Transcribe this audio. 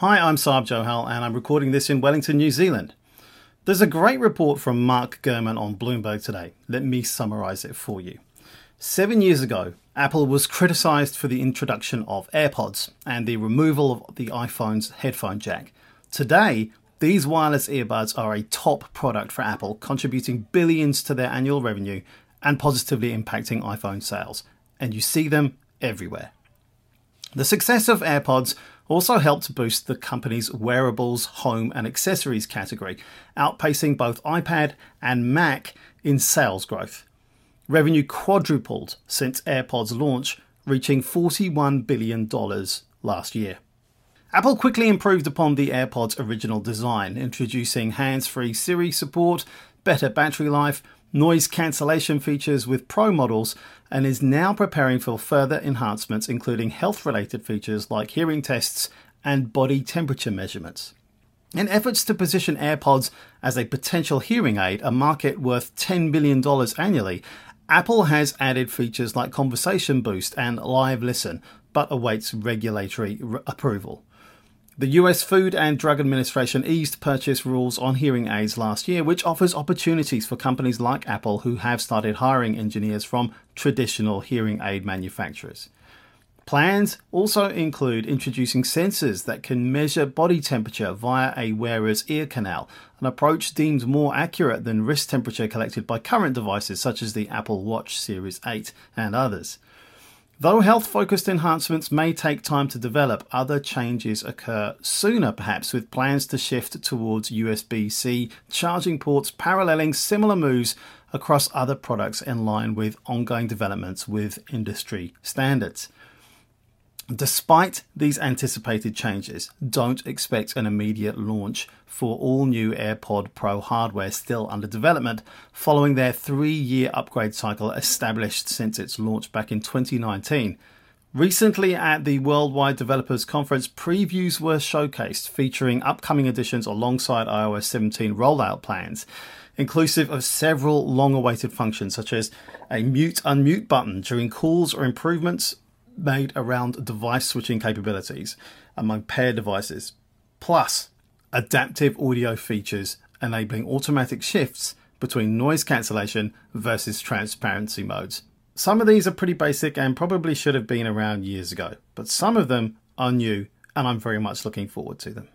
Hi, I'm Saab Johal, and I'm recording this in Wellington, New Zealand. There's a great report from Mark Gurman on Bloomberg today. Let me summarise it for you. Seven years ago, Apple was criticised for the introduction of AirPods and the removal of the iPhone's headphone jack. Today, these wireless earbuds are a top product for Apple, contributing billions to their annual revenue and positively impacting iPhone sales. And you see them everywhere. The success of AirPods also helped boost the company's wearables, home, and accessories category, outpacing both iPad and Mac in sales growth. Revenue quadrupled since AirPods launch, reaching $41 billion last year. Apple quickly improved upon the AirPods' original design, introducing hands free Siri support, better battery life, noise cancellation features with Pro models, and is now preparing for further enhancements, including health related features like hearing tests and body temperature measurements. In efforts to position AirPods as a potential hearing aid, a market worth $10 billion annually, Apple has added features like Conversation Boost and Live Listen, but awaits regulatory r- approval. The US Food and Drug Administration eased purchase rules on hearing aids last year, which offers opportunities for companies like Apple who have started hiring engineers from traditional hearing aid manufacturers. Plans also include introducing sensors that can measure body temperature via a wearer's ear canal, an approach deemed more accurate than wrist temperature collected by current devices such as the Apple Watch Series 8 and others. Though health focused enhancements may take time to develop, other changes occur sooner, perhaps, with plans to shift towards USB C charging ports, paralleling similar moves across other products in line with ongoing developments with industry standards. Despite these anticipated changes, don't expect an immediate launch for all new AirPod Pro hardware still under development following their three year upgrade cycle established since its launch back in 2019. Recently, at the Worldwide Developers Conference, previews were showcased featuring upcoming additions alongside iOS 17 rollout plans, inclusive of several long awaited functions such as a mute unmute button during calls or improvements made around device switching capabilities among paired devices, plus adaptive audio features enabling automatic shifts between noise cancellation versus transparency modes. Some of these are pretty basic and probably should have been around years ago, but some of them are new and I'm very much looking forward to them.